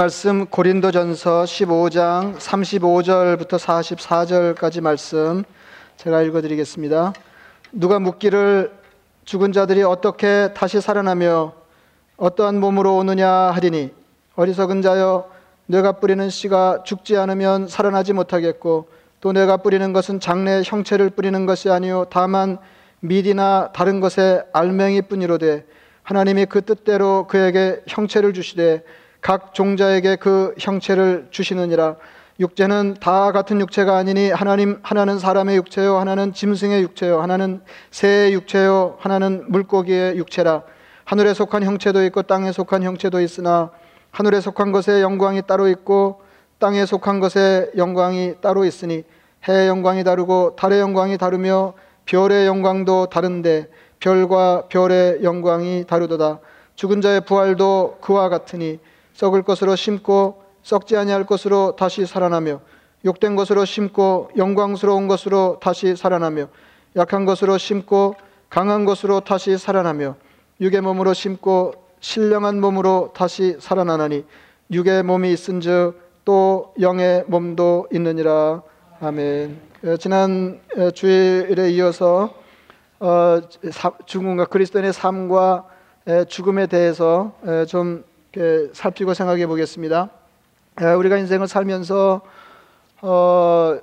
말씀 고린도전서 15장 35절부터 44절까지 말씀 제가 읽어 드리겠습니다. 누가 묻기를 죽은 자들이 어떻게 다시 살아나며 어떠한 몸으로 오느냐 하리니 어리석은 자여 내가 뿌리는 씨가 죽지 않으면 살아나지 못하겠고 또 내가 뿌리는 것은 장래 형체를 뿌리는 것이 아니요 다만 밀이나 다른 것의 알맹이뿐이로되 하나님이 그 뜻대로 그에게 형체를 주시되 각 종자에게 그 형체를 주시느니라. 육체는 다 같은 육체가 아니니 하나님 하나는 사람의 육체요 하나는 짐승의 육체요 하나는 새의 육체요 하나는 물고기의 육체라. 하늘에 속한 형체도 있고 땅에 속한 형체도 있으나 하늘에 속한 것의 영광이 따로 있고 땅에 속한 것의 영광이 따로 있으니 해의 영광이 다르고 달의 영광이 다르며 별의 영광도 다른데 별과 별의 영광이 다르도다. 죽은 자의 부활도 그와 같으니 썩을 것으로 심고 썩지 아니할 것으로 다시 살아나며 욕된 것으로 심고 영광스러운 것으로 다시 살아나며 약한 것으로 심고 강한 것으로 다시 살아나며 육의 몸으로 심고 신령한 몸으로 다시 살아나나니 육의 몸이 있은즉 또 영의 몸도 있느니라 아멘. 어, 지난 어, 주일에 이어서 어, 죽음과 그리스도인의 삶과 죽음에 대해서 좀 살피고 생각해 보겠습니다. 우리가 인생을 살면서 어,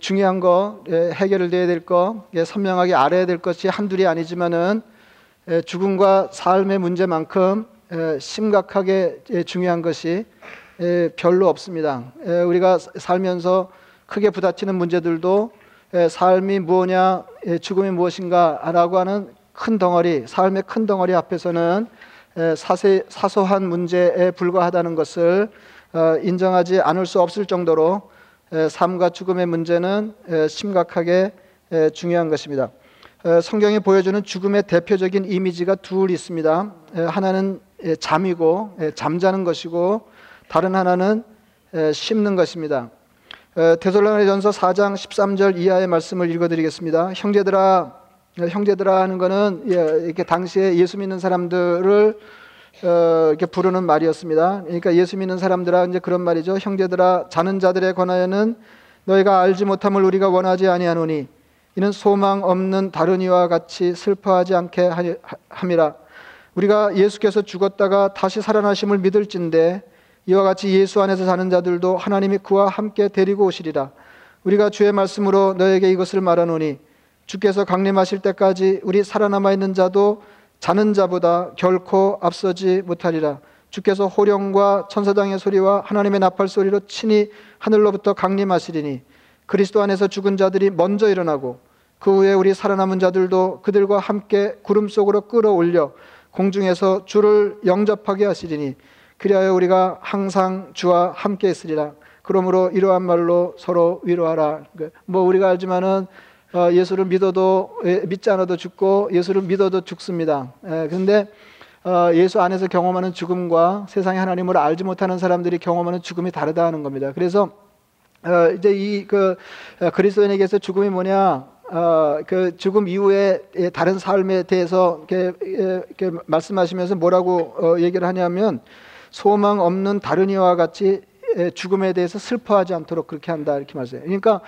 중요한 거 해결을 돼야 될 거, 선명하게 알아야 될 것이 한둘이 아니지만은 죽음과 삶의 문제만큼 심각하게 중요한 것이 별로 없습니다. 우리가 살면서 크게 부딪히는 문제들도 삶이 무엇냐, 죽음이 무엇인가라고 하는 큰 덩어리, 삶의 큰 덩어리 앞에서는 사세, 사소한 문제에 불과하다는 것을 어, 인정하지 않을 수 없을 정도로 삶과 죽음의 문제는 심각하게 중요한 것입니다. 성경이 보여주는 죽음의 대표적인 이미지가 둘 있습니다. 하나는 잠이고 잠자는 것이고 다른 하나는 씹는 것입니다. 데살로니전서 4장 13절 이하의 말씀을 읽어드리겠습니다. 형제들아 어, 형제들아 하는 거는 예, 이렇게 당시에 예수 믿는 사람들을 어, 이렇게 부르는 말이었습니다. 그러니까 예수 믿는 사람들아 이제 그런 말이죠. 형제들아 자는 자들에 관하여는 너희가 알지 못함을 우리가 원하지 아니하노니 이는 소망 없는 다른 이와 같이 슬퍼하지 않게 함이라. 우리가 예수께서 죽었다가 다시 살아나심을 믿을진데 이와 같이 예수 안에서 사는 자들도 하나님이 그와 함께 데리고 오시리라. 우리가 주의 말씀으로 너에게 이것을 말하노니 주께서 강림하실 때까지 우리 살아남아 있는 자도 자는 자보다 결코 앞서지 못하리라. 주께서 호령과 천사장의 소리와 하나님의 나팔 소리로 친히 하늘로부터 강림하시리니 그리스도 안에서 죽은 자들이 먼저 일어나고 그 후에 우리 살아남은 자들도 그들과 함께 구름 속으로 끌어올려 공중에서 주를 영접하게 하시리니 그리하여 우리가 항상 주와 함께 있으리라. 그러므로 이러한 말로 서로 위로하라. 뭐 우리가 알지만은 어, 예수를 믿어도 예, 믿지 않아도 죽고 예수를 믿어도 죽습니다. 그런데 어, 예수 안에서 경험하는 죽음과 세상의 하나님을 알지 못하는 사람들이 경험하는 죽음이 다르다는 겁니다. 그래서 어, 이제 이 그 그리스도인에게서 죽음이 뭐냐? 그 죽음 이후에 다른 삶에 대해서 이렇게, 이렇게 말씀하시면서 뭐라고 얘기를 하냐면 소망 없는 다른 이와 같이 죽음에 대해서 슬퍼하지 않도록 그렇게 한다 이렇게 말해요. 그러니까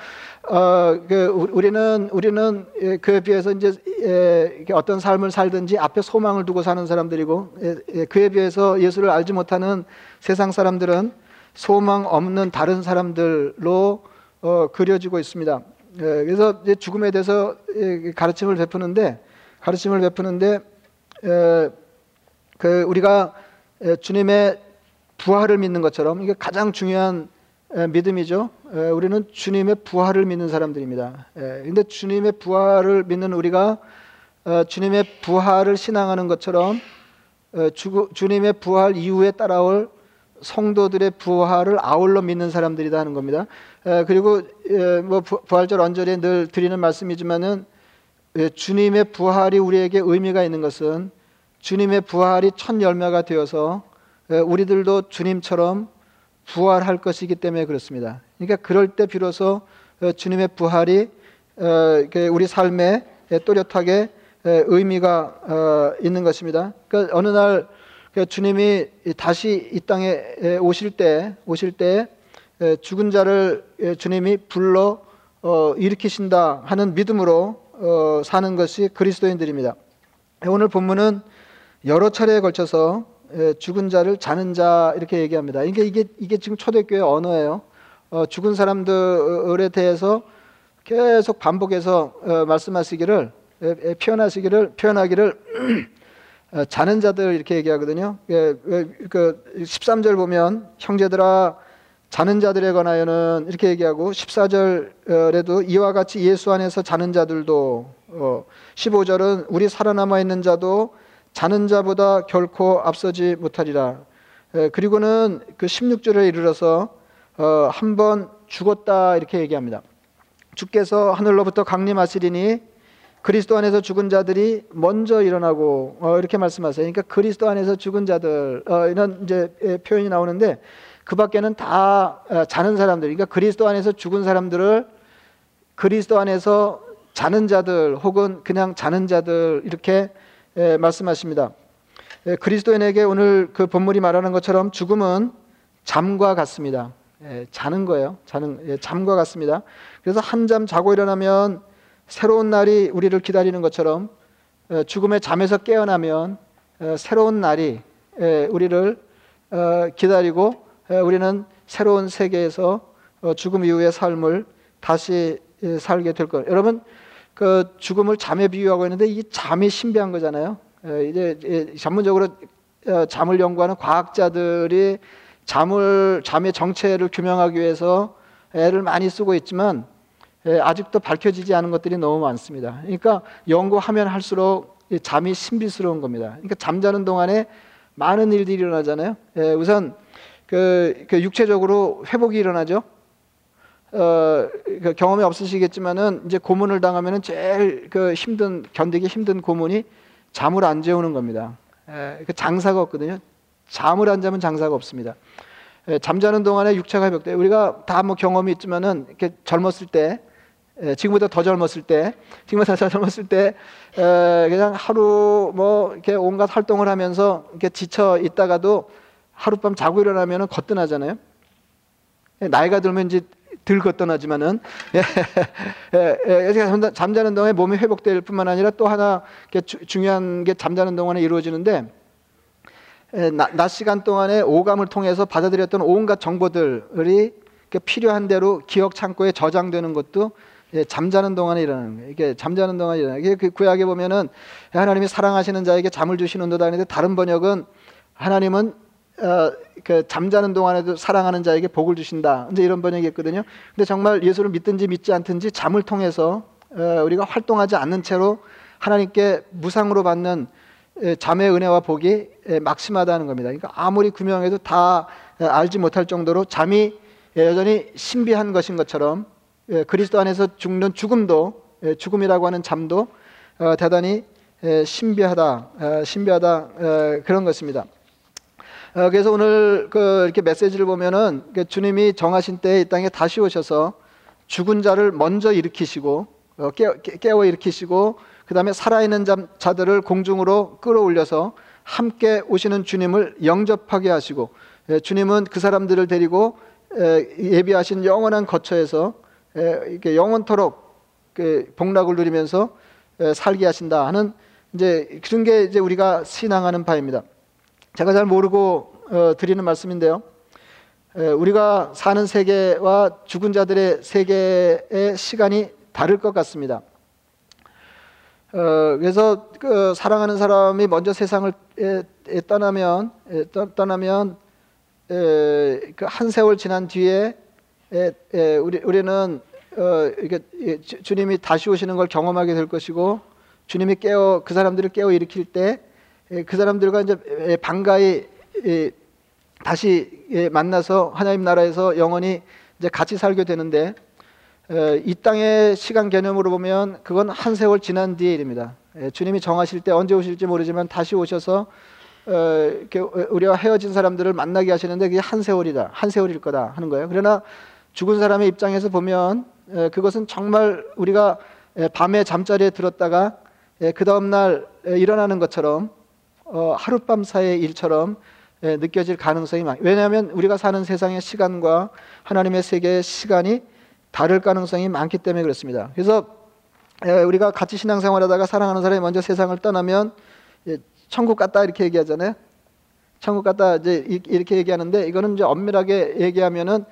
어, 그 우리는 우리는 그에 비해서 이제 에, 어떤 삶을 살든지 앞에 소망을 두고 사는 사람들이고 에, 에, 그에 비해서 예수를 알지 못하는 세상 사람들은 소망 없는 다른 사람들로 어, 그려지고 있습니다. 그래서 죽음에 대해서 가르침을 베푸는데 가르침을 베푸는데 그 우리가 주님의 부활을 믿는 것처럼 이게 가장 중요한 믿음이죠. 우리는 주님의 부활을 믿는 사람들입니다. 그런데 주님의 부활을 믿는 우리가 어, 주님의 부활을 신앙하는 것처럼 어, 주님의 부활 이후에 따라올 성도들의 부활을 아울러 믿는 사람들이다 하는 겁니다. 그리고 뭐 부활절 언절에 늘 드리는 말씀이지만은 주님의 부활이 우리에게 의미가 있는 것은 주님의 부활이 첫 열매가 되어서 우리들도 주님처럼 부활할 것이기 때문에 그렇습니다. 그러니까 그럴 때 비로소 어, 주님의 부활이 어, 우리 삶에 또렷하게 의미가 어, 있는 것입니다. 그러니까 어느 날그 주님이 다시 이 땅에 오실 때 오실 때 죽은 자를 주님이 불러 어, 일으키신다 하는 믿음으로 어, 사는 것이 그리스도인들입니다. 오늘 본문은 여러 차례에 걸쳐서 죽은 자를 자는 자 이렇게 얘기합니다. 이게 이게 이게 지금 초대교회 언어예요. 어, 죽은 사람들에 대해서 계속 반복해서 어, 말씀하시기를 에, 표현하시기를 표현하기를 어, 자는 자들 이렇게 얘기하거든요. 예, 그 13절 보면 형제들아 자는 자들에 관하여는 이렇게 얘기하고 14절에도 이와 같이 예수 안에서 자는 자들도 어, 15절은 우리 살아남아 있는 자도 자는 자보다 결코 앞서지 못하리라. 에, 그리고는 그 16절에 이르러서 어, 한번 죽었다 이렇게 얘기합니다. 주께서 하늘로부터 강림하시리니 그리스도 안에서 죽은 자들이 먼저 일어나고 어, 이렇게 말씀하세요. 그러니까 그리스도 안에서 죽은 자들 어, 이런 이제 표현이 나오는데 그 밖에는 다 어, 자는 사람들, 그러니까 그리스도 안에서 죽은 사람들을 그리스도 안에서 자는 자들 혹은 그냥 자는 자들 이렇게 에, 말씀하십니다. 에, 그리스도인에게 오늘 그 본문이 말하는 것처럼 죽음은 잠과 같습니다. 에, 자는 거예요. 자는 잠과 같습니다. 그래서 한잠 자고 일어나면 새로운 날이 우리를 기다리는 것처럼 죽음의 잠에서 깨어나면 새로운 날이 우리를 어, 기다리고 우리는 새로운 세계에서 어, 죽음 이후의 삶을 다시 살게 될 거예요. 여러분 그 죽음을 잠에 비유하고 있는데 이 잠이 신비한 거잖아요. 이제 전문적으로 어, 잠을 연구하는 과학자들이 잠을 잠의 정체를 규명하기 위해서 애를 많이 쓰고 있지만 아직도 밝혀지지 않은 것들이 너무 많습니다. 그러니까 연구하면 할수록 잠이 신비스러운 겁니다. 그러니까 잠자는 동안에 많은 일들이 일어나잖아요. 우선 그, 그 육체적으로 회복이 일어나죠. 어, 그 경험이 없으시겠지만은 이제 고문을 당하면은 제일 그 힘든 견디기 힘든 고문이 잠을 안 재우는 겁니다. 에, 그 장사가 없거든요. 잠을 안 자면 장사가 없습니다. 에, 잠자는 동안에 육체가 회복돼. 우리가 다 뭐 경험이 있지만은 이렇게 젊었을 때, 에, 지금보다 더 젊었을 때, 지금보다 더 젊었을 때, 에, 그냥 하루 뭐 이렇게 온갖 활동을 하면서 이렇게 지쳐 있다가도 하룻밤 자고 일어나면 거뜬하잖아요. 예, 나이가 들면 이제 덜 거뜬하지만은 예, 예, 예, 잠자는 동안에 몸이 회복될 뿐만 아니라 또 하나 중요한 게 잠자는 동안에 이루어지는데 예, 낮 시간 동안에 오감을 통해서 받아들였던 온갖 정보들이 필요한 대로 기억 창고에 저장되는 것도 예, 잠자는 동안에 일어나는 거예요. 이게 잠자는 동안에 일어나는 거예요. 그 구약에 보면은 하나님이 사랑하시는 자에게 잠을 주시는도다 하는데 다른 번역은 하나님은 어, 그 잠자는 동안에도 사랑하는 자에게 복을 주신다. 이제 이런 번역이 있거든요. 근데 정말 예수를 믿든지 믿지 않든지 잠을 통해서 어, 우리가 활동하지 않는 채로 하나님께 무상으로 받는 잠의 은혜와 복이 막심하다는 겁니다. 그러니까 아무리 구명해도 다 알지 못할 정도로 잠이 여전히 신비한 것인 것처럼 그리스도 안에서 죽는 죽음도 죽음이라고 하는 잠도 어, 대단히 신비하다, 신비하다 그런 것입니다. 어, 그래서 오늘 그 이렇게 메시지를 보면은 주님이 정하신 때에 이 땅에 다시 오셔서 죽은 자를 먼저 일으키시고 어, 깨워, 깨워 일으키시고 그 다음에 살아있는 자들을 공중으로 끌어올려서 함께 오시는 주님을 영접하게 하시고 예, 주님은 그 사람들을 데리고 예비하신 영원한 거처에서 이렇게 영원토록 그 복락을 누리면서 살게 하신다 하는 이제 그런 게 이제 우리가 신앙하는 바입니다. 제가 잘 모르고 어, 드리는 말씀인데요. 에, 우리가 사는 세계와 죽은 자들의 세계의 시간이 다를 것 같습니다. 어, 그래서 그 사랑하는 사람이 먼저 세상을 에, 에 떠나면 떠나면 그한 세월 지난 뒤에 우리 우리는 어, 이게 주 님이 다시 오시는 걸 경험하게 될 것이고 주님이 깨어 그 사람들을 깨어 일으킬 때 그 사람들과 이제 반가이 다시 만나서 하나님 나라에서 영원히 이제 같이 살게 되는데 이 땅의 시간 개념으로 보면 그건 한 세월 지난 뒤의 일입니다. 주님이 정하실 때 언제 오실지 모르지만 다시 오셔서 우리와 헤어진 사람들을 만나게 하시는데 그게 한 세월이다, 한 세월일 거다 하는 거예요. 그러나 죽은 사람의 입장에서 보면 그것은 정말 우리가 밤에 잠자리에 들었다가 그 다음 날 일어나는 것처럼 어, 하룻밤 사이의 일처럼 예, 느껴질 가능성이 많. 왜냐하면 우리가 사는 세상의 시간과 하나님의 세계의 시간이 다를 가능성이 많기 때문에 그렇습니다. 그래서 예, 우리가 같이 신앙생활하다가 사랑하는 사람이 먼저 세상을 떠나면 예, 천국 갔다 이렇게 얘기하잖아요. 천국 갔다 이제 이렇게 얘기하는데 이거는 이제 엄밀하게 얘기하면은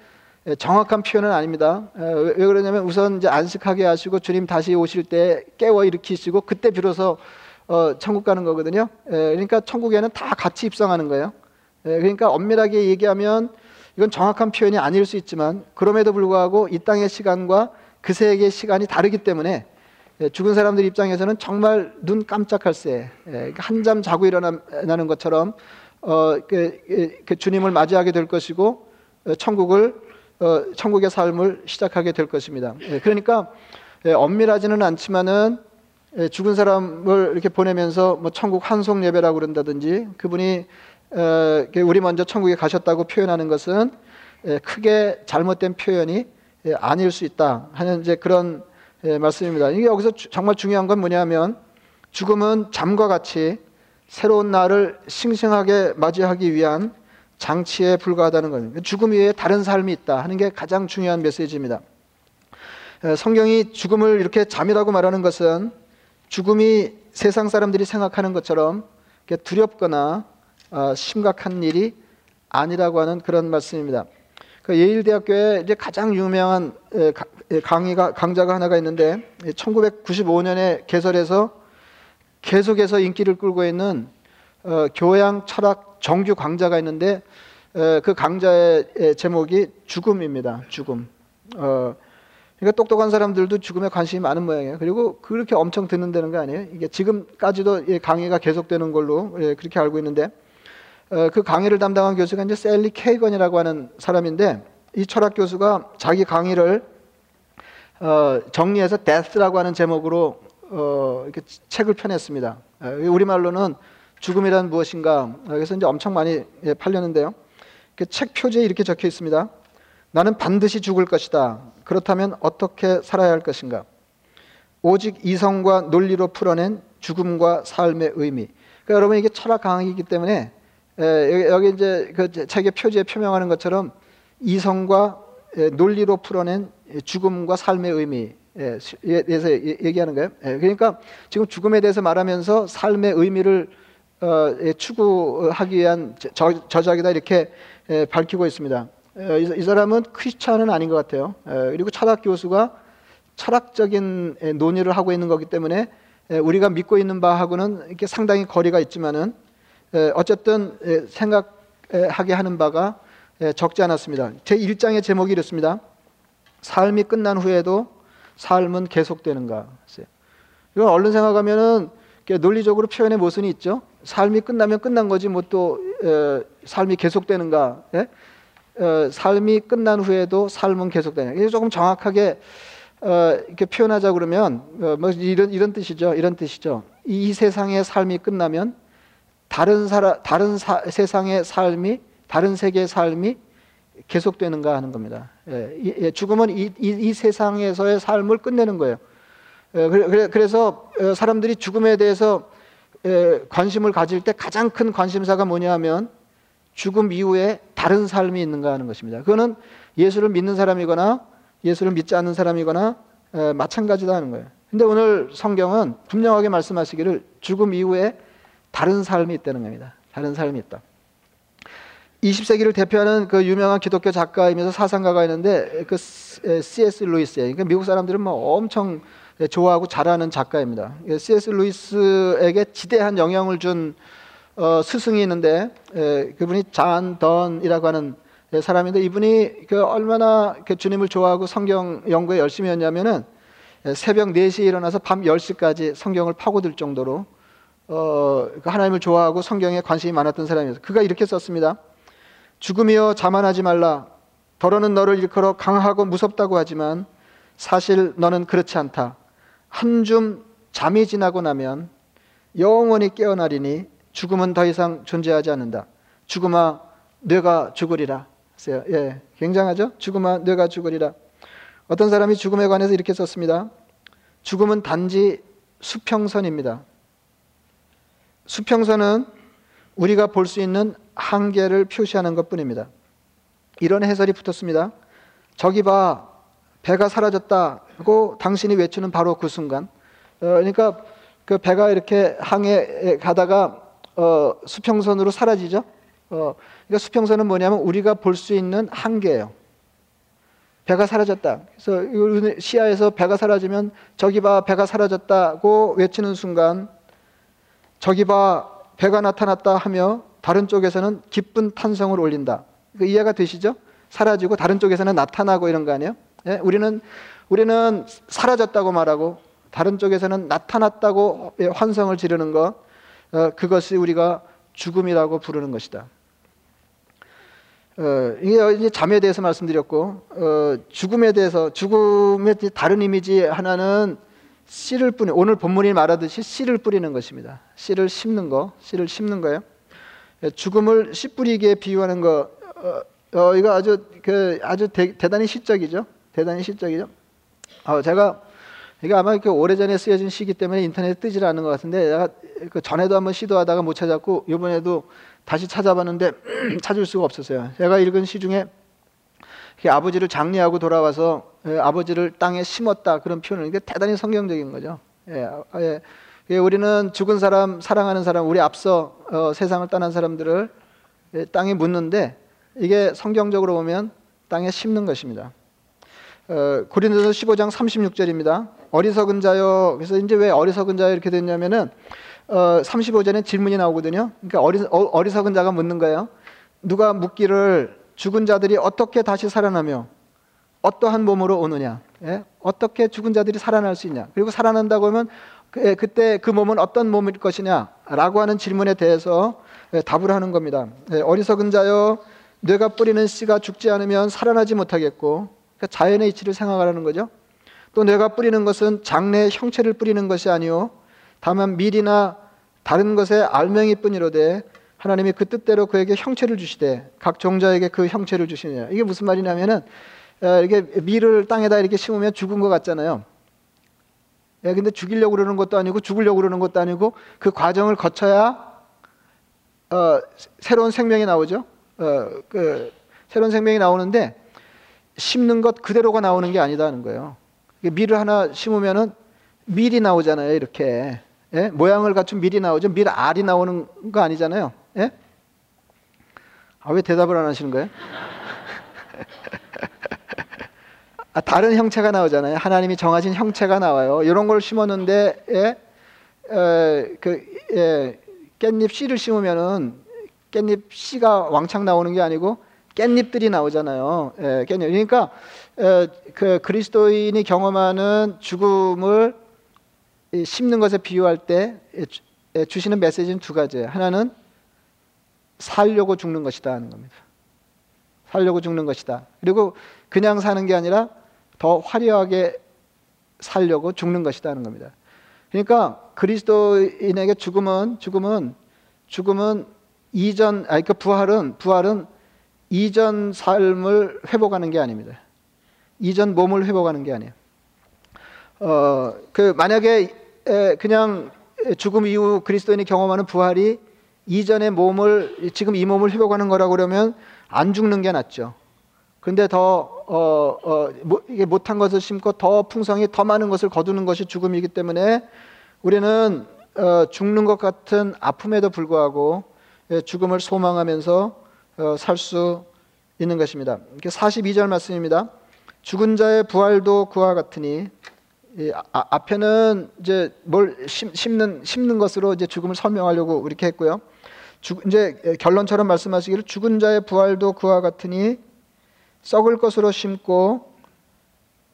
예, 정확한 표현은 아닙니다. 왜 그러냐면 우선 이제 안식하게 하시고 주님 다시 오실 때 깨워 일으키시고 그때 비로소 어, 천국 가는 거거든요. 그러니까 천국에는 다 같이 입성하는 거예요. 그러니까 엄밀하게 얘기하면 이건 정확한 표현이 아닐 수 있지만 그럼에도 불구하고 이 땅의 시간과 그 세계의 시간이 다르기 때문에 죽은 사람들 입장에서는 정말 눈 깜짝할 새 한잠 자고 일어나는 것처럼 어, 그, 그, 그 주님을 맞이하게 될 것이고 어, 천국을 어, 천국의 삶을 시작하게 될 것입니다. 예, 그러니까 예, 엄밀하지는 않지만은 예, 죽은 사람을 이렇게 보내면서 뭐 천국 환송 예배라고 그런다든지 그분이 어, 우리 먼저 천국에 가셨다고 표현하는 것은 크게 잘못된 표현이 아닐 수 있다 하는 이제 그런 말씀입니다. 이게 여기서 정말 중요한 건 뭐냐면 죽음은 잠과 같이 새로운 날을 싱싱하게 맞이하기 위한 장치에 불과하다는 겁니다. 죽음 위에 다른 삶이 있다 하는 게 가장 중요한 메시지입니다. 성경이 죽음을 이렇게 잠이라고 말하는 것은 죽음이 세상 사람들이 생각하는 것처럼 두렵거나 어, 심각한 일이 아니라고 하는 그런 말씀입니다. 그 예일대학교에 이제 가장 유명한 강의가 강자가 하나가 있는데 1995년에 개설해서 계속해서 인기를 끌고 있는 어, 교양 철학 정규 강자가 있는데 그 강자의 제목이 죽음입니다. 죽음. 어, 그러니까 똑똑한 사람들도 죽음에 관심이 많은 모양이에요. 그리고 그렇게 엄청 듣는다는 거 아니에요? 이게 지금까지도 강의가 계속되는 걸로 예, 그렇게 알고 있는데 어, 그 강의를 담당한 교수가 이제 셀리 케이건이라고 하는 사람인데 이 철학 교수가 자기 강의를 어, 정리해서 Death라고 하는 제목으로 어, 이렇게 책을 펴냈습니다. 우리말로는 죽음이란 무엇인가? 그래서 이제 엄청 많이 예, 팔렸는데요. 책 표지에 이렇게 적혀 있습니다. 나는 반드시 죽을 것이다. 그렇다면 어떻게 살아야 할 것인가? 오직 이성과 논리로 풀어낸 죽음과 삶의 의미. 그러니까 여러분 이게 철학 강의이기 때문에 예, 여기 이제 그 책의 표지에 표명하는 것처럼 이성과 예, 논리로 풀어낸 죽음과 삶의 의미 에 대해서 얘기하는 거예요. 그러니까 지금 죽음에 대해서 말하면서 삶의 의미를 어, 예, 추구하기 위한 저, 저작이다 이렇게 예, 밝히고 있습니다. 어, 이 사람은 크리스찬은 아닌 것 같아요. 어, 그리고 철학 교수가 철학적인 예, 논의를 하고 있는 거기 때문에 우리가 믿고 있는 바하고는 이렇게 상당히 거리가 있지만은 어쨌든 생각하게 하는 바가 적지 않았습니다. 제 1장의 제목이 이렇습니다. 삶이 끝난 후에도 삶은 계속되는가. 이건 얼른 생각하면은 논리적으로 표현의 모순이 있죠. 삶이 끝나면 끝난 거지 뭐 또 삶이 계속되는가? 예? 어, 삶이 끝난 후에도 삶은 계속되냐? 이게 조금 정확하게 어, 이렇게 표현하자 그러면 어, 뭐 이런 이런 뜻이죠. 이런 뜻이죠. 이 세상의 삶이 끝나면 다른 사람 다른 사, 세상의 삶이 다른 세계의 삶이 계속되는가 하는 겁니다. 예, 예, 죽음은 이, 이, 이, 세상에서의 삶을 끝내는 거예요. 예, 그래, 그래서 어, 사람들이 죽음에 대해서 관심을 가질 때 가장 큰 관심사가 뭐냐 하면 죽음 이후에 다른 삶이 있는가 하는 것입니다. 그거는 예수를 믿는 사람이거나 예수를 믿지 않는 사람이거나 마찬가지다 하는 거예요. 근데 오늘 성경은 분명하게 말씀하시기를 죽음 이후에 다른 삶이 있다는 겁니다. 다른 삶이 있다. 20세기를 대표하는 그 유명한 기독교 작가이면서 사상가가 있는데 그 C.S. 루이스예요. 그러니까 미국 사람들은 뭐 엄청 예, 좋아하고 잘하는 작가입니다. C.S. 예, 루이스에게 지대한 영향을 준 어, 스승이 있는데 예, 그분이 잔 던이라고 하는 사람인데 이분이 그 얼마나 그 주님을 좋아하고 성경 연구에 열심히 했냐면은 새벽 4시에 일어나서 밤 10시까지 성경을 파고들 정도로 어, 그 하나님을 좋아하고 성경에 관심이 많았던 사람이어서 그가 이렇게 썼습니다. 죽음이여 자만하지 말라. 더러는 너를 일컬어 강하고 무섭다고 하지만 사실 너는 그렇지 않다. 한 줌 잠이 지나고 나면 영원히 깨어나리니 죽음은 더 이상 존재하지 않는다. 죽음아, 뇌가 죽으리라. 예, 굉장하죠? 죽음아, 뇌가 죽으리라. 어떤 사람이 죽음에 관해서 이렇게 썼습니다. 죽음은 단지 수평선입니다. 수평선은 우리가 볼 수 있는 한계를 표시하는 것 뿐입니다. 이런 해설이 붙었습니다. 저기 봐 배가 사라졌다고 당신이 외치는 바로 그 순간 어, 그러니까 그 배가 이렇게 항해 가다가 어, 수평선으로 사라지죠. 어, 그러니까 수평선은 뭐냐면 우리가 볼 수 있는 한계예요. 배가 사라졌다. 그래서 시야에서 배가 사라지면 저기 봐 배가 사라졌다고 외치는 순간 저기 봐 배가 나타났다 하며 다른 쪽에서는 기쁜 탄성을 올린다. 그 이해가 되시죠? 사라지고 다른 쪽에서는 나타나고 이런 거 아니에요? 예? 우리는 우리는 사라졌다고 말하고 다른 쪽에서는 나타났다고 환성을 지르는 것 어, 그것이 우리가 죽음이라고 부르는 것이다. 어, 이게 잠에 대해서 말씀드렸고 어, 죽음에 대해서 죽음의 다른 이미지 하나는 씨를 뿌리 오늘 본문이 말하듯이 씨를 뿌리는 것입니다. 씨를 심는 거, 씨를 심는 거예요. 예, 죽음을 씨 뿌리기에 비유하는 거 어, 어, 이거 아주 그 아주 대, 단히 시적이죠. 대단히 시적이죠. 어, 제가 이게 아마 그 오래전에 쓰여진 시기 때문에 인터넷에 뜨질 않는 것 같은데 그 전에도 한번 시도하다가 못 찾았고 이번에도 다시 찾아봤는데 찾을 수가 없었어요. 제가 읽은 시 중에 아버지를 장례하고 돌아와서 예, 아버지를 땅에 심었다 그런 표현을 이게 대단히 성경적인 거죠. 예, 아, 예. 예, 우리는 죽은 사람 사랑하는 사람 우리 앞서 어, 세상을 떠난 사람들을 예, 땅에 묻는데 이게 성경적으로 보면 땅에 심는 것입니다. 어, 고린도서 15장 36절입니다. 어리석은 자요. 그래서 이제 왜 어리석은 자요 이렇게 됐냐면은 어, 35절에 질문이 나오거든요. 그러니까 어리, 어, 리석은 자가 묻는 거예요. 누가 묻기를 죽은 자들이 어떻게 다시 살아나며 어떠한 몸으로 오느냐? 예? 어떻게 죽은 자들이 살아날 수 있냐? 그리고 살아난다고 하면 그, 예, 그때 그 몸은 어떤 몸일 것이냐? 라고 하는 질문에 대해서 예, 답을 하는 겁니다. 예, 어리석은 자요. 뇌가 뿌리는 씨가 죽지 않으면 살아나지 못하겠고 그러니까 자연의 이치를 생각하라는 거죠. 또 뇌가 뿌리는 것은 장래의 형체를 뿌리는 것이 아니요 다만 밀이나 다른 것의 알맹이 뿐이로되 하나님이 그 뜻대로 그에게 형체를 주시되 각 종자에게 그 형체를 주시느냐 이게 무슨 말이냐면은 어, 이게 밀을 땅에다 이렇게 심으면 죽은 것 같잖아요. 예, 근데 죽이려고 그러는 것도 아니고 죽으려고 그러는 것도 아니고 그 과정을 거쳐야 어, 새로운 생명이 나오죠. 어, 그 새로운 생명이 나오는데 심는 것 그대로가 나오는 게 아니다는 거예요. 밀을 하나 심으면은 밀이 나오잖아요. 이렇게 예? 모양을 갖춘 밀이 나오죠. 밀 알이 나오는 거 아니잖아요. 예? 아, 왜 대답을 안 하시는 거예요? 아, 다른 형체가 나오잖아요. 하나님이 정하신 형체가 나와요. 이런 걸 심었는데 예? 에, 그 예, 깻잎 씨를 심으면은 깻잎 씨가 왕창 나오는 게 아니고 깻잎들이 나오잖아요. 예, 깻잎. 그러니까 에, 그 그리스도인이 경험하는 죽음을 심는 것에 비유할 때 주시는 메시지는 두 가지예요. 하나는 살려고 죽는 것이다 하는 겁니다. 살려고 죽는 것이다. 그리고 그냥 사는 게 아니라 더 화려하게 살려고 죽는 것이다 하는 겁니다. 그러니까 그리스도인에게 죽음은 죽음은 죽음은 이전 아니 그 부활은 부활은 이전 삶을 회복하는 게 아닙니다. 이전 몸을 회복하는 게 아니에요. 어, 그 만약에 그냥 죽음 이후 그리스도인이 경험하는 부활이 이전의 몸을 지금 이 몸을 회복하는 거라고 그러면 안 죽는 게 낫죠. 근데 더 어, 어, 이게 못한 것을 심고 더 풍성히 더 많은 것을 거두는 것이 죽음이기 때문에 우리는 어, 죽는 것 같은 아픔에도 불구하고 예, 죽음을 소망하면서 어, 살수 있는 것입니다. 42절 말씀입니다. 죽은 자의 부활도 그와 같으니 아, 앞에는 이제 뭘 심는 심는 것으로 이제 죽음을 설명하려고 이렇게 했고요. 죽, 이제 결론처럼 말씀하시기를 죽은 자의 부활도 그와 같으니 썩을 것으로 심고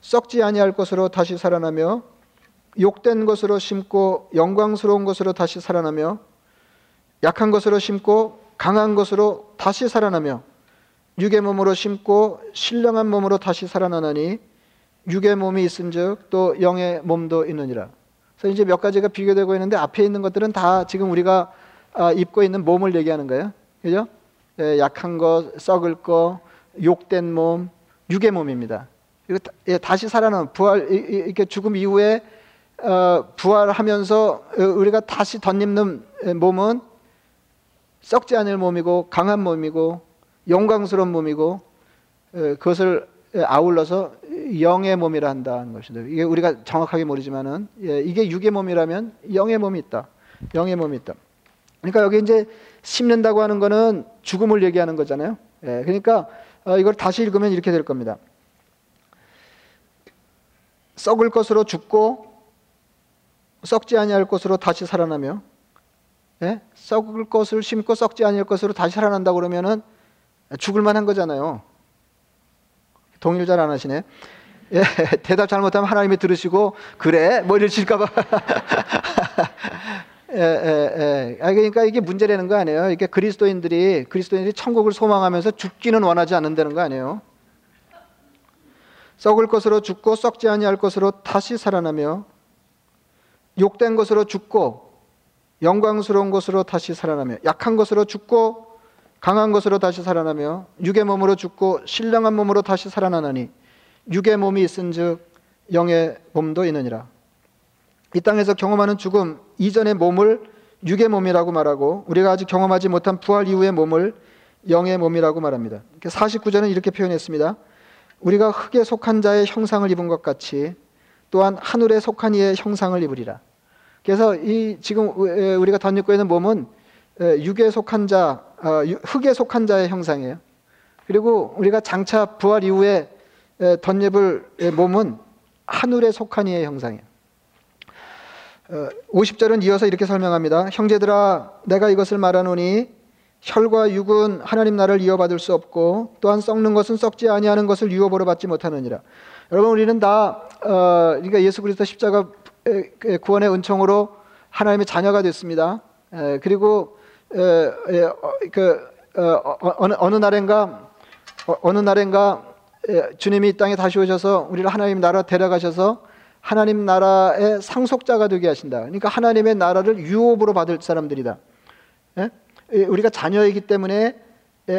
썩지 아니할 것으로 다시 살아나며 욕된 것으로 심고 영광스러운 것으로 다시 살아나며 약한 것으로 심고 강한 것으로 다시 살아나며 육의 몸으로 심고 신령한 몸으로 다시 살아나나니 육의 몸이 있은즉 또 영의 몸도 있느니라. 그래서 이제 몇 가지가 비교되고 있는데 앞에 있는 것들은 다 지금 우리가 아, 입고 있는 몸을 얘기하는 거예요. 그죠? 예, 약한 거, 썩을 거, 욕된 몸, 육의 몸입니다. 그리고 예, 다시 살아나는 부활 이렇게 죽음 이후에 어, 부활하면서 우리가 다시 덧입는 몸은 썩지 않을 몸이고 강한 몸이고 영광스러운 몸이고 에, 그것을 에, 아울러서 영의 몸이라 한다는 것이다. 이게 우리가 정확하게 모르지만은 예, 이게 육의 몸이라면 영의 몸이 있다. 영의 몸이 있다. 그러니까 여기 이제 심는다고 하는 거는 죽음을 얘기하는 거잖아요. 예, 그러니까 어, 이걸 다시 읽으면 이렇게 될 겁니다. 썩을 것으로 죽고 썩지 아니할 것으로 다시 살아나며 예? 썩을 것을 심고 썩지 아니할 것으로 다시 살아난다 그러면은 죽을 만한 거잖아요. 동일 잘안 하시네. 예, 대답 잘못하면 하나님이 들으시고 그래 뭐 이러실까봐. 예, 예, 예. 아, 그러니까 이게 문제라는 거 아니에요. 이게 그리스도인들이 그리스도인들이 천국을 소망하면서 죽기는 원하지 않는다는 거 아니에요. 썩을 것으로 죽고 썩지 아니할 것으로 다시 살아나며 욕된 것으로 죽고 영광스러운 것으로 다시 살아나며 약한 것으로 죽고 강한 것으로 다시 살아나며 육의 몸으로 죽고 신령한 몸으로 다시 살아나나니 육의 몸이 있은즉 영의 몸도 있느니라. 이 땅에서 경험하는 죽음 이전의 몸을 육의 몸이라고 말하고 우리가 아직 경험하지 못한 부활 이후의 몸을 영의 몸이라고 말합니다. 49절은 이렇게 표현했습니다. 우리가 흙에 속한 자의 형상을 입은 것 같이 또한 하늘에 속한 이의 형상을 입으리라. 그래서 이 지금 우리가 덧입고 있는 몸은 육에 속한 자, 어, 흙에 속한 자의 형상이에요. 그리고 우리가 장차 부활 이후에 덧입을 몸은 하늘에 속한 이의 형상이에요. 50절은 어, 이어서 이렇게 설명합니다. 형제들아, 내가 이것을 말하노니 혈과 육은 하나님 나라를 이어받을 수 없고 또한 썩는 것은 썩지 아니하는 것을 유업으로 받지 못하느니라. 여러분 우리는 다 어, 그러니까 예수 그리스도 십자가 그 구원의 은총으로 하나님의 자녀가 됐습니다. 그리고 어, 그 어, 어느 어느 날인가 어 느 날인가 주님이 이 땅에 다시 오셔서 우리를 하나님 나라 데려가셔서 하나님 나라의 상속자가 되게 하신다. 그러니까 하나님의 나라를 유업으로 받을 사람들이다. 우리가 자녀이기 때문에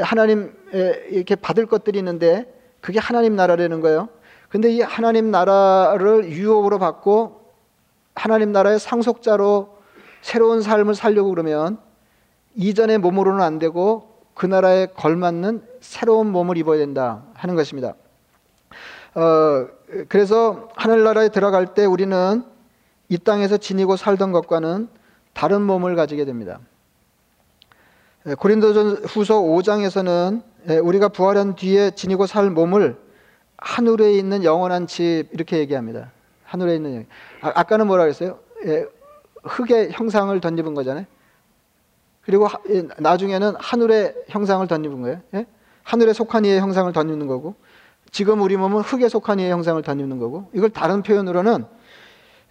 하나님 이렇게 받을 것들이 있는데 그게 하나님 나라라는 거예요. 근데 이 하나님 나라를 유업으로 받고 하나님 나라의 상속자로 새로운 삶을 살려고 그러면 이전의 몸으로는 안 되고 그 나라에 걸맞는 새로운 몸을 입어야 된다 하는 것입니다. 어, 그래서 하늘나라에 들어갈 때 우리는 이 땅에서 지니고 살던 것과는 다른 몸을 가지게 됩니다. 고린도전 후서 5장에서는 우리가 부활한 뒤에 지니고 살 몸을 하늘에 있는 영원한 집 이렇게 얘기합니다. 하늘에 있는 아, 까는 뭐라 그랬어요? 예, 흙의 형상을 덧입은 거잖아요. 그리고 나중에는 하늘의 형상을 덧입은 거예요. 예? 하늘에 속한 이의 형상을 덧입는 거고 지금 우리 몸은 흙에 속한 이의 형상을 덧입는 거고 이걸 다른 표현으로는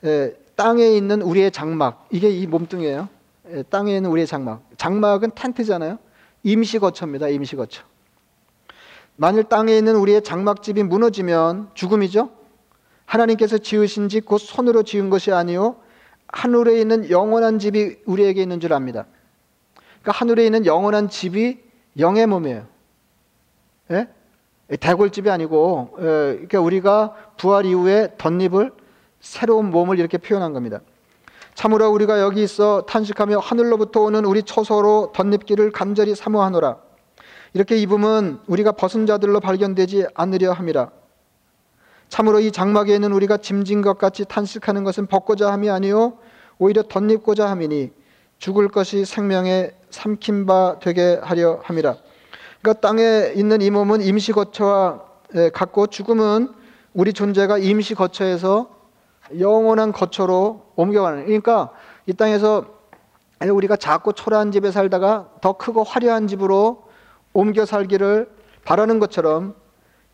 예, 땅에 있는 우리의 장막 이게 이 몸뚱이에요. 예, 땅에 있는 우리의 장막. 장막은 텐트잖아요. 임시 거처입니다. 임시 거처. 만일 땅에 있는 우리의 장막집이 무너지면 죽음이죠. 하나님께서 지으신 집 곧 손으로 지은 것이 아니요 하늘에 있는 영원한 집이 우리에게 있는 줄 압니다. 그러니까 하늘에 있는 영원한 집이 영의 몸이에요. 예? 대골집이 아니고 예, 그러니까 우리가 부활 이후에 덧입을 새로운 몸을 이렇게 표현한 겁니다. 참으로 우리가 여기 있어 탄식하며 하늘로부터 오는 우리 처소로 덧입기를 간절히 사모하노라. 이렇게 입음은 우리가 벗은 자들로 발견되지 않으려 함이라. 참으로 이 장막에 있는 우리가 짐진 것 같이 탄식하는 것은 벗고자 함이 아니요 오히려 덧입고자 함이니 죽을 것이 생명에 삼킨 바 되게 하려 함이라. 그러니까 땅에 있는 이 몸은 임시 거처와 같고 죽음은 우리 존재가 임시 거처에서 영원한 거처로 옮겨가는. 그러니까 이 땅에서 우리가 작고 초라한 집에 살다가 더 크고 화려한 집으로 옮겨 살기를 바라는 것처럼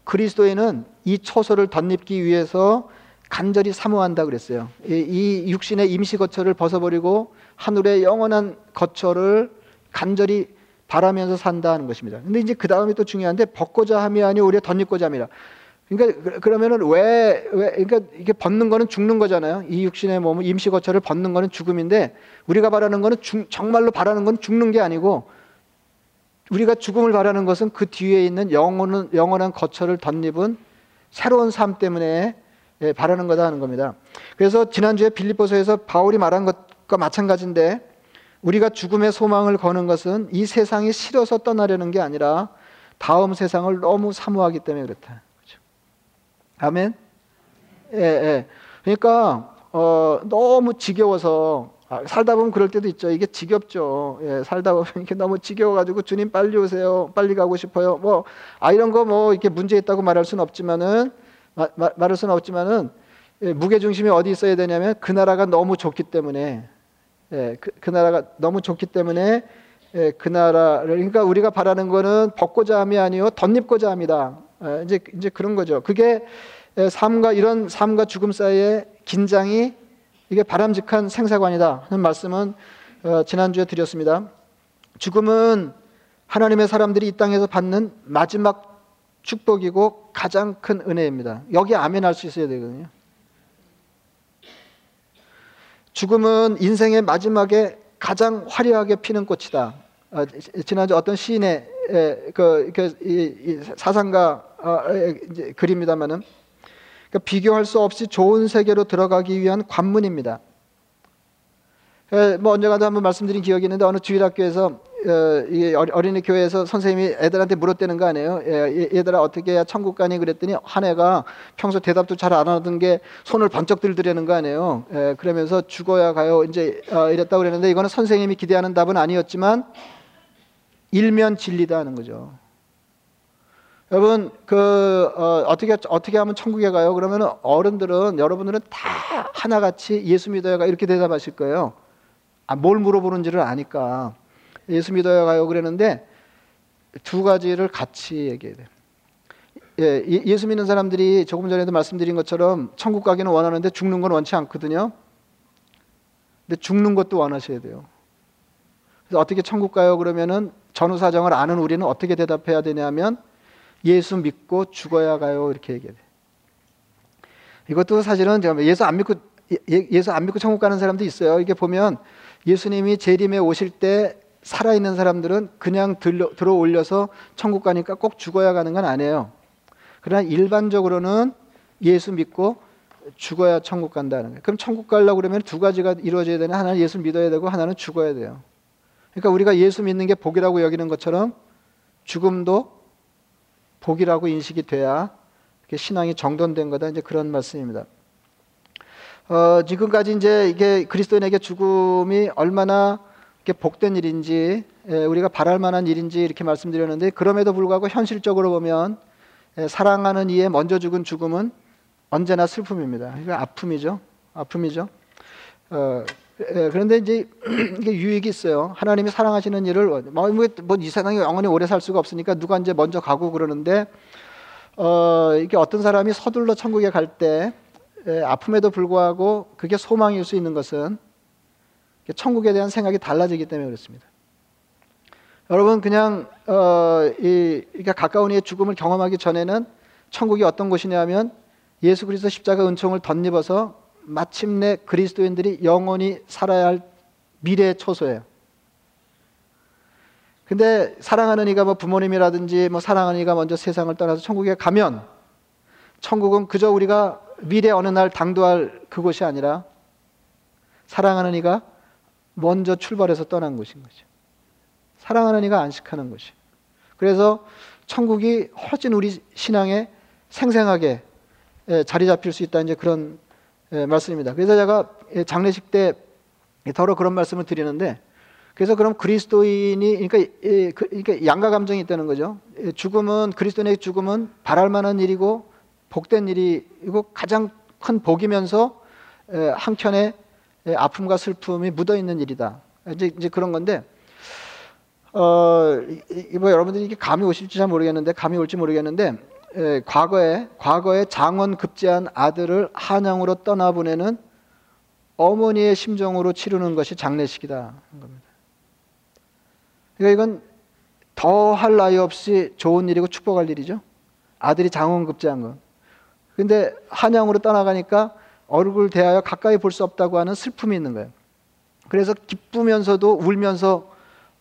그리스도인은 이 초소를 덧입기 위해서 간절히 사모한다 그랬어요. 이 육신의 임시 거처를 벗어버리고 하늘의 영원한 거처를 간절히 바라면서 산다는 것입니다. 근데 이제 그 다음이 또 중요한데 벗고자 함이 아니오 우리가 덧입고자 함이라. 그러니까 그러면은 왜, 왜 그러니까 이게 벗는 거는 죽는 거잖아요. 이 육신의 몸을 임시 거처를 벗는 거는 죽음인데 우리가 바라는 거는 중, 정말로 바라는 건 죽는 게 아니고 우리가 죽음을 바라는 것은 그 뒤에 있는 영원한 영원한 거처를 덧입은 새로운 삶 때문에 예, 바라는 거다 하는 겁니다. 그래서 지난주에 빌립보서에서 바울이 말한 것 과 마찬가지인데 우리가 죽음의 소망을 거는 것은 이 세상이 싫어서 떠나려는 게 아니라 다음 세상을 너무 사모하기 때문에 그렇다. 그렇죠? 아멘. 예, 예. 그러니까 어, 너무 지겨워서 아, 살다 보면 그럴 때도 있죠. 이게 지겹죠. 예, 살다 보면 이게 너무 지겨워가지고 주님 빨리 오세요. 빨리 가고 싶어요. 뭐, 아, 이런 거 뭐 이렇게 문제 있다고 말할 수는 없지만은, 마, 마, 말할 수는 없지만은, 예, 무게중심이 어디 있어야 되냐면 그 나라가 너무 좋기 때문에, 예, 그, 그 나라가 너무 좋기 때문에, 예, 그 나라를, 그러니까 우리가 바라는 거는 벗고자 함이 아니요 덧입고자 합니다. 예, 이제, 이제 그런 거죠. 그게 예, 삶과 이런 삶과 죽음 사이의 긴장이 이게 바람직한 생사관이다 하는 말씀은 어, 지난주에 드렸습니다. 죽음은 하나님의 사람들이 이 땅에서 받는 마지막 축복이고 가장 큰 은혜입니다. 여기 아멘 할 수 있어야 되거든요. 죽음은 인생의 마지막에 가장 화려하게 피는 꽃이다. 어, 지난주 어떤 시인의 그, 그 사상가 어, 글입니다만은 그러니까 비교할 수 없이 좋은 세계로 들어가기 위한 관문입니다. 뭐 언젠가도 한번 말씀드린 기억이 있는데 어느 주일학교에서 어, 어린이 교회에서 선생님이 애들한테 물었다는 거 아니에요? 얘들아 어떻게 해야 천국 가니 그랬더니 한 애가 평소 대답도 잘 안 하던 게 손을 번쩍 들더라는 거 아니에요? 그러면서 죽어야 가요. 이제 어, 이랬다고 그랬는데 이거는 선생님이 기대하는 답은 아니었지만 일면 진리다 하는 거죠. 여러분 그 어, 떻게 어떻게 하면 천국에 가요? 그러면 어른들은 여러분들은 다 하나같이 예수 믿어야 가 이렇게 대답하실 거예요. 아, 뭘 물어보는지를 아니까 예수 믿어야 가요 그러는데 두 가지를 같이 얘기해야 돼요. 예, 예, 예수 믿는 사람들이 조금 전에도 말씀드린 것처럼 천국 가기는 원하는데 죽는 건 원치 않거든요. 근데 죽는 것도 원하셔야 돼요. 그래서 어떻게 천국 가요? 그러면은 전후 사정을 아는 우리는 어떻게 대답해야 되냐면 예수 믿고 죽어야 가요 이렇게 얘기해. 이것도 사실은 제가 예수 안 믿고 예, 예수 안 믿고 천국 가는 사람도 있어요. 이게 보면 예수님이 재림에 오실 때 살아있는 사람들은 그냥 들러, 들어 올려서 천국 가니까 꼭 죽어야 가는 건 아니에요. 그러나 일반적으로는 예수 믿고 죽어야 천국 간다는 거예요. 그럼 천국 가려고 그러면 두 가지가 이루어져야 되는 하나는 예수 믿어야 되고 하나는 죽어야 돼요. 그러니까 우리가 예수 믿는 게 복이라고 여기는 것처럼 죽음도 복이라고 인식이 돼야 신앙이 정돈된 거다. 이제 그런 말씀입니다. 어, 지금까지 이제 이게 그리스도인에게 죽음이 얼마나 복된 일인지 예, 우리가 바랄 만한 일인지 이렇게 말씀드렸는데 그럼에도 불구하고 현실적으로 보면 예, 사랑하는 이에 먼저 죽은 죽음은 언제나 슬픔입니다. 이거 아픔이죠. 아픔이죠. 어, 예, 그런데 이제 이게 유익이 있어요. 하나님이 사랑하시는 일을 뭐이 뭐, 뭐 세상에 영원히 오래 살 수가 없으니까 누가 이제 먼저 가고 그러는데 어 이게 어떤 사람이 서둘러 천국에 갈때 예, 아픔에도 불구하고 그게 소망일 수 있는 것은 천국에 대한 생각이 달라지기 때문에 그렇습니다. 여러분 그냥 어, 이 그러니까 가까운 이의 죽음을 경험하기 전에는 천국이 어떤 곳이냐면 예수 그리스도 십자가 은총을 덧입어서 마침내 그리스도인들이 영원히 살아야 할 미래의 초소예요. 근데 사랑하는 이가 뭐 부모님이라든지 뭐 사랑하는 이가 먼저 세상을 떠나서 천국에 가면 천국은 그저 우리가 미래 어느 날 당도할 그곳이 아니라 사랑하는 이가 먼저 출발해서 떠난 곳인 거죠. 사랑하는 이가 안식하는 곳이. 그래서 천국이 훨씬 우리 신앙에 생생하게 자리 잡힐 수 있다 이제 그런 예, 말씀입니다. 그래서 제가 장례식 때 더러 그런 말씀을 드리는데 그래서 그럼 그리스도인이 그러니까, 그, 그러니까 양가 감정이 있다는 거죠. 죽음은 그리스도인의 죽음은 바랄 만한 일이고 복된 일이고 가장 큰 복이면서 한켠에 아픔과 슬픔이 묻어 있는 일이다. 이제 이제 그런 건데 어, 뭐 여러분들이 이게 감이 오실지 잘 모르겠는데 감이 올지 모르겠는데 예, 과거에 과거에 장원 급제한 아들을 한양으로 떠나보내는 어머니의 심정으로 치르는 것이 장례식이다 겁니다. 그러니까 이건 더 할 나위 없이 좋은 일이고 축복할 일이죠. 아들이 장원 급제한 건. 근데 한양으로 떠나가니까 얼굴 대하여 가까이 볼 수 없다고 하는 슬픔이 있는 거예요. 그래서 기쁘면서도 울면서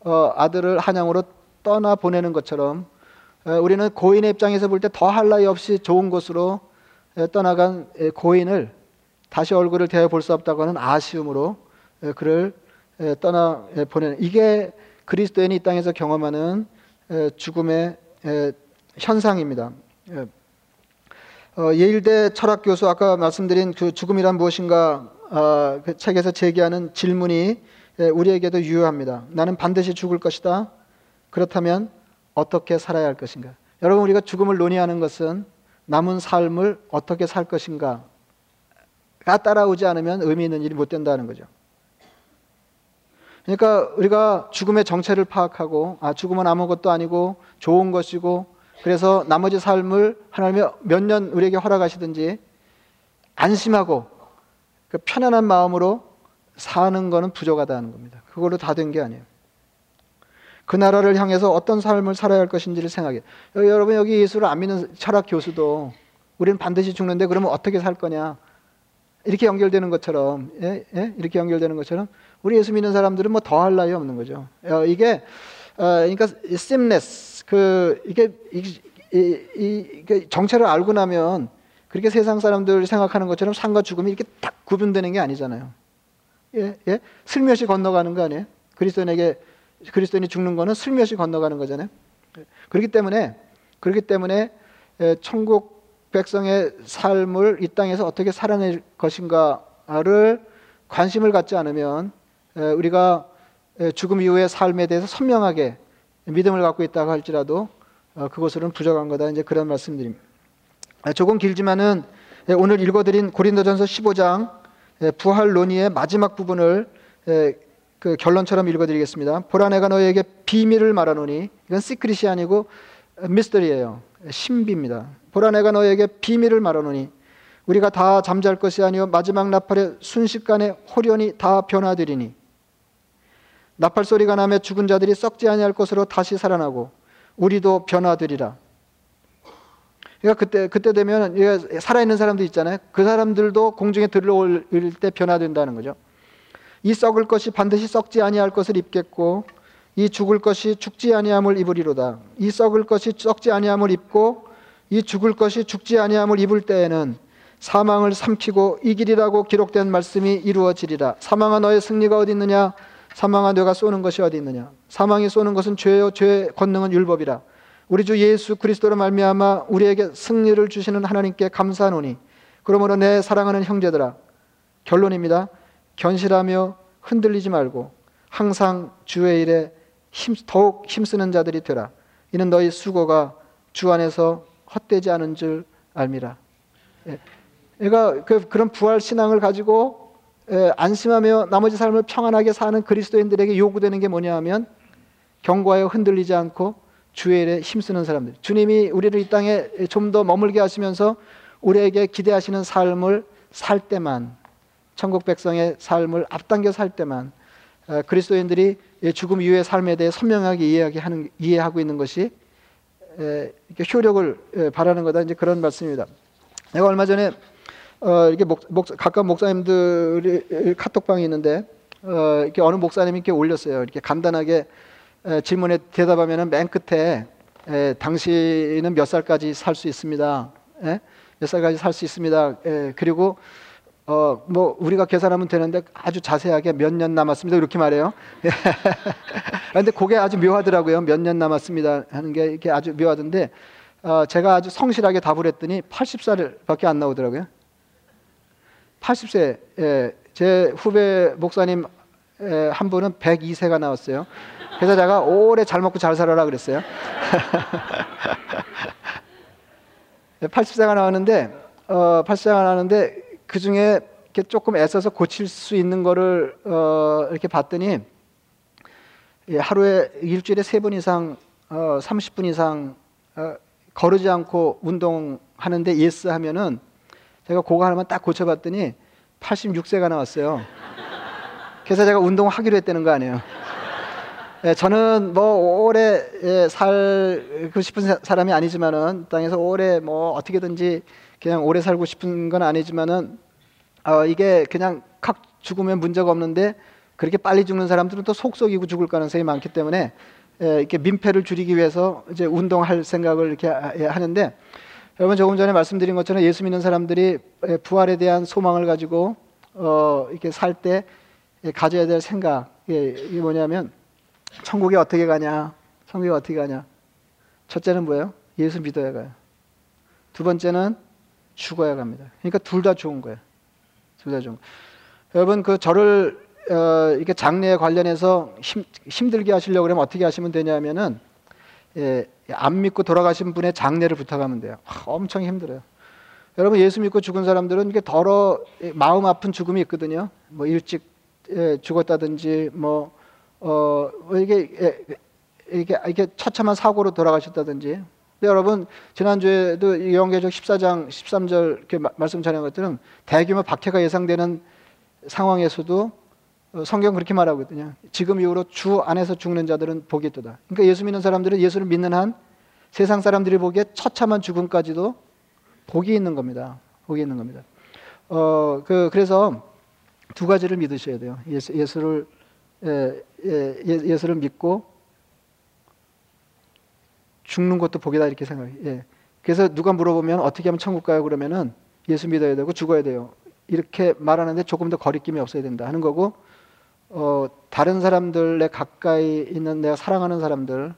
어, 아들을 한양으로 떠나 보내는 것처럼 우리는 고인의 입장에서 볼 때 더할 나위 없이 좋은 곳으로 떠나간 고인을 다시 얼굴을 대해 볼 수 없다고 하는 아쉬움으로 그를 에, 떠나 에, 보내는 이게 그리스도인이 이 땅에서 경험하는 에, 죽음의 에, 현상입니다. 예. 어, 예일대 철학 교수 아까 말씀드린 그 죽음이란 무엇인가 어, 그 책에서 제기하는 질문이 예, 우리에게도 유효합니다. 나는 반드시 죽을 것이다. 그렇다면 어떻게 살아야 할 것인가? 여러분 우리가 죽음을 논의하는 것은 남은 삶을 어떻게 살 것인가가 따라오지 않으면 의미 있는 일이 못 된다는 거죠. 그러니까 우리가 죽음의 정체를 파악하고 아 죽음은 아무것도 아니고 좋은 것이고 그래서 나머지 삶을 하나님이 몇 년 우리에게 허락하시든지 안심하고 그 편안한 마음으로 사는 것은 부족하다는 겁니다. 그걸로 다 된 게 아니에요. 그 나라를 향해서 어떤 삶을 살아야 할 것인지를 생각해. 여러분 여기 예수를 안 믿는 철학 교수도 우리는 반드시 죽는데 그러면 어떻게 살 거냐? 이렇게 연결되는 것처럼, 예? 예? 이렇게 연결되는 것처럼 우리 예수 믿는 사람들은 뭐 더할 나위 없는 거죠. 어, 이게 어, 그러니까 seamless 그 이게 이, 이, 이, 이 정체를 알고 나면 그렇게 세상 사람들 생각하는 것처럼 삶과 죽음이 이렇게 딱 구분되는 게 아니잖아요. 예, 예? 슬며시 건너가는 거 아니에요? 그리스도인에게 그리스도인이 죽는 거는 슬며시 건너가는 거잖아요. 그렇기 때문에 그렇기 때문에 천국 백성의 삶을 이 땅에서 어떻게 살아낼 것인가를 관심을 갖지 않으면 우리가 죽음 이후의 삶에 대해서 선명하게 믿음을 갖고 있다고 할지라도 어, 그것으로는 부족한 거다. 이제 그런 말씀드립니다. 조금 길지만은 오늘 읽어드린 고린도전서 15장 부활 논의의 마지막 부분을 그 결론처럼 읽어드리겠습니다. 보라 내가 너에게 비밀을 말하노니 이건 secret이 아니고 미스터리예요. 신비입니다. 보라 내가 너에게 비밀을 말하노니 우리가 다 잠잘 것이 아니요 마지막 나팔에 순식간에 홀연히 다 변화되리니 나팔 소리가 나며 죽은 자들이 썩지 아니할 것으로 다시 살아나고 우리도 변화되리라. 그러니까 그때 그때 되면 살아 있는 사람들 있잖아요. 그 사람들도 공중에 들어올 때 변화된다는 거죠. 이 썩을 것이 반드시 썩지 아니할 것을 입겠고 이 죽을 것이 죽지 아니함을 입으리로다. 이 썩을 것이 썩지 아니함을 입고 이 죽을 것이 죽지 아니함을 입을 때에는 사망을 삼키고 이길이라고 기록된 말씀이 이루어지리라. 사망아 너의 승리가 어디 있느냐? 사망아 너가 쏘는 것이 어디 있느냐? 사망이 쏘는 것은 죄요 죄의 권능은 율법이라. 우리 주 예수 그리스도로 말미암아 우리에게 승리를 주시는 하나님께 감사하노니 그러므로 내 사랑하는 형제들아 결론입니다. 견실하며 흔들리지 말고 항상 주의 일에 힘, 더욱 힘쓰는 자들이 되라. 이는 너희 수고가 주 안에서 헛되지 않은 줄 알미라. 예. 그러니까 그, 그런 부활 신앙을 가지고 예, 안심하며 나머지 삶을 평안하게 사는 그리스도인들에게 요구되는 게 뭐냐 하면 경고하여 흔들리지 않고 주의 일에 힘쓰는 사람들. 주님이 우리를 이 땅에 좀 더 머물게 하시면서 우리에게 기대하시는 삶을 살 때만 천국 백성의 삶을 앞당겨 살 때만 어, 그리스도인들이 죽음 이후의 삶에 대해 선명하게 이해하게 이해하고 있는 것이 효력을 바라는 거다 이제 그런 말씀입니다. 내가 얼마 전에 어, 이렇게 목, 목, 가까운 목사님들이 카톡방이 있는데 어, 이렇게 어느 목사님이 이렇게 올렸어요. 이렇게 간단하게 질문에 대답하면은 맨 끝에 당신은 몇 살까지 살 수 있습니다. 몇 살까지 살 수 있습니다. 그리고 어, 뭐, 우리가 계산하면 되는데 아주 자세하게 몇 년 남았습니다. 이렇게 말해요. 근데 그게 아주 묘하더라고요. 몇 년 남았습니다. 하는 게 이렇게 아주 묘하던데, 어, 제가 아주 성실하게 답을 했더니 80살밖에 안 나오더라고요. 80세, 예, 제 후배 목사님 예, 한 분은 102세가 나왔어요. 그래서 제가 오래 잘 먹고 잘 살아라 그랬어요. 80세가 나왔는데, 어, 80세가 나왔는데, 그 중에 이렇게 조금 애써서 고칠 수 있는 거를 어, 이렇게 봤더니 예, 하루에 일주일에 세 번 이상 어, 30분 이상 어, 거르지 않고 운동하는데 yes 하면은 제가 그거 하나만 딱 고쳐봤더니 86세가 나왔어요. 그래서 제가 운동하기로 했다는 거 아니에요. 예, 저는 뭐 오래 예, 살고 싶은 사람이 아니지만은 땅에서 오래 뭐 어떻게든지 그냥 오래 살고 싶은 건 아니지만은 어, 이게 그냥 칵 죽으면 문제가 없는데 그렇게 빨리 죽는 사람들은 또 속속이고 죽을 가능성이 많기 때문에 예, 이렇게 민폐를 줄이기 위해서 이제 운동할 생각을 이렇게 예, 하는데 여러분 조금 전에 말씀드린 것처럼 예수 믿는 사람들이 예, 부활에 대한 소망을 가지고 어, 이렇게 살 때 가져야 될 생각 예, 이게 뭐냐면 천국에 어떻게 가냐? 천국에 어떻게 가냐? 첫째는 뭐예요? 예수 믿어야 가요. 두 번째는 죽어야 갑니다. 그러니까 둘 다 좋은 거예요. 둘 다 좋은. 거예요. 여러분 그 저를 어, 이렇게 장례에 관련해서 힘, 힘들게 하시려고 그러면 어떻게 하시면 되냐면은 예, 안 믿고 돌아가신 분의 장례를 부탁하면 돼요. 하, 엄청 힘들어요. 여러분 예수 믿고 죽은 사람들은 이게 더러 마음 아픈 죽음이 있거든요. 뭐 일찍 예, 죽었다든지 뭐 어, 뭐 이게 예, 이게 이게 처참한 사고로 돌아가셨다든지. 근데 여러분 지난주에도 영계적 14장 13절 이렇게 마, 말씀 전한 것들은 대규모 박해가 예상되는 상황에서도 어, 성경 그렇게 말하거든요. 지금 이후로 주 안에서 죽는 자들은 복이 있다. 그러니까 예수 믿는 사람들은 예수를 믿는 한 세상 사람들이 보기에 처참한 죽음까지도 복이 있는 겁니다. 복이 있는 겁니다. 어, 그, 그래서 두 가지를 믿으셔야 돼요. 예수, 예수를, 예, 예, 예수를 믿고 죽는 것도 복이다 이렇게 생각해요. 예. 그래서 누가 물어보면 어떻게 하면 천국 가요? 그러면은 예수 믿어야 되고 죽어야 돼요. 이렇게 말하는데 조금 더 거리낌이 없어야 된다 하는 거고 어, 다른 사람들에 가까이 있는 내가 사랑하는 사람들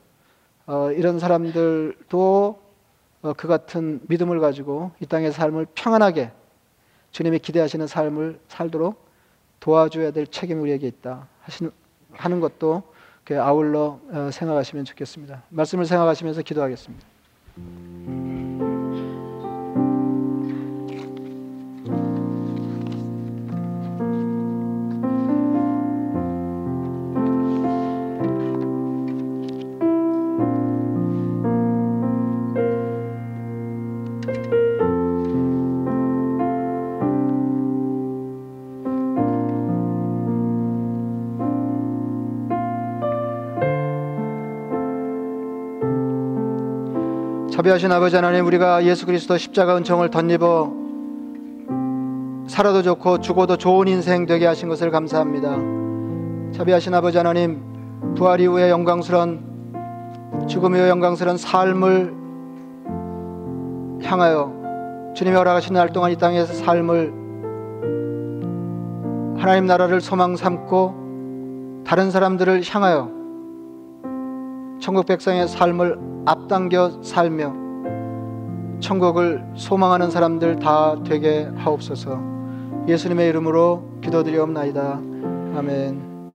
어, 이런 사람들도 어, 그 같은 믿음을 가지고 이 땅의 삶을 평안하게 주님이 기대하시는 삶을 살도록 도와줘야 될 책임이 우리에게 있다 하시는 하는 것도 아울러 어, 생각하시면 좋겠습니다. 말씀을 생각하시면서 기도하겠습니다. 자비하신 아버지 하나님 우리가 예수 그리스도 십자가 은총을 덧입어 살아도 좋고 죽어도 좋은 인생 되게 하신 것을 감사합니다. 자비하신 아버지 하나님 부활 이후에 영광스런 죽음 이후에 영광스런 삶을 향하여 주님이 허락하신 날 동안 이 땅에서 삶을 하나님 나라를 소망 삼고 다른 사람들을 향하여 천국 백성의 삶을 앞당겨 살며 천국을 소망하는 사람들 다 되게 하옵소서. 예수님의 이름으로 기도드리옵나이다. 아멘.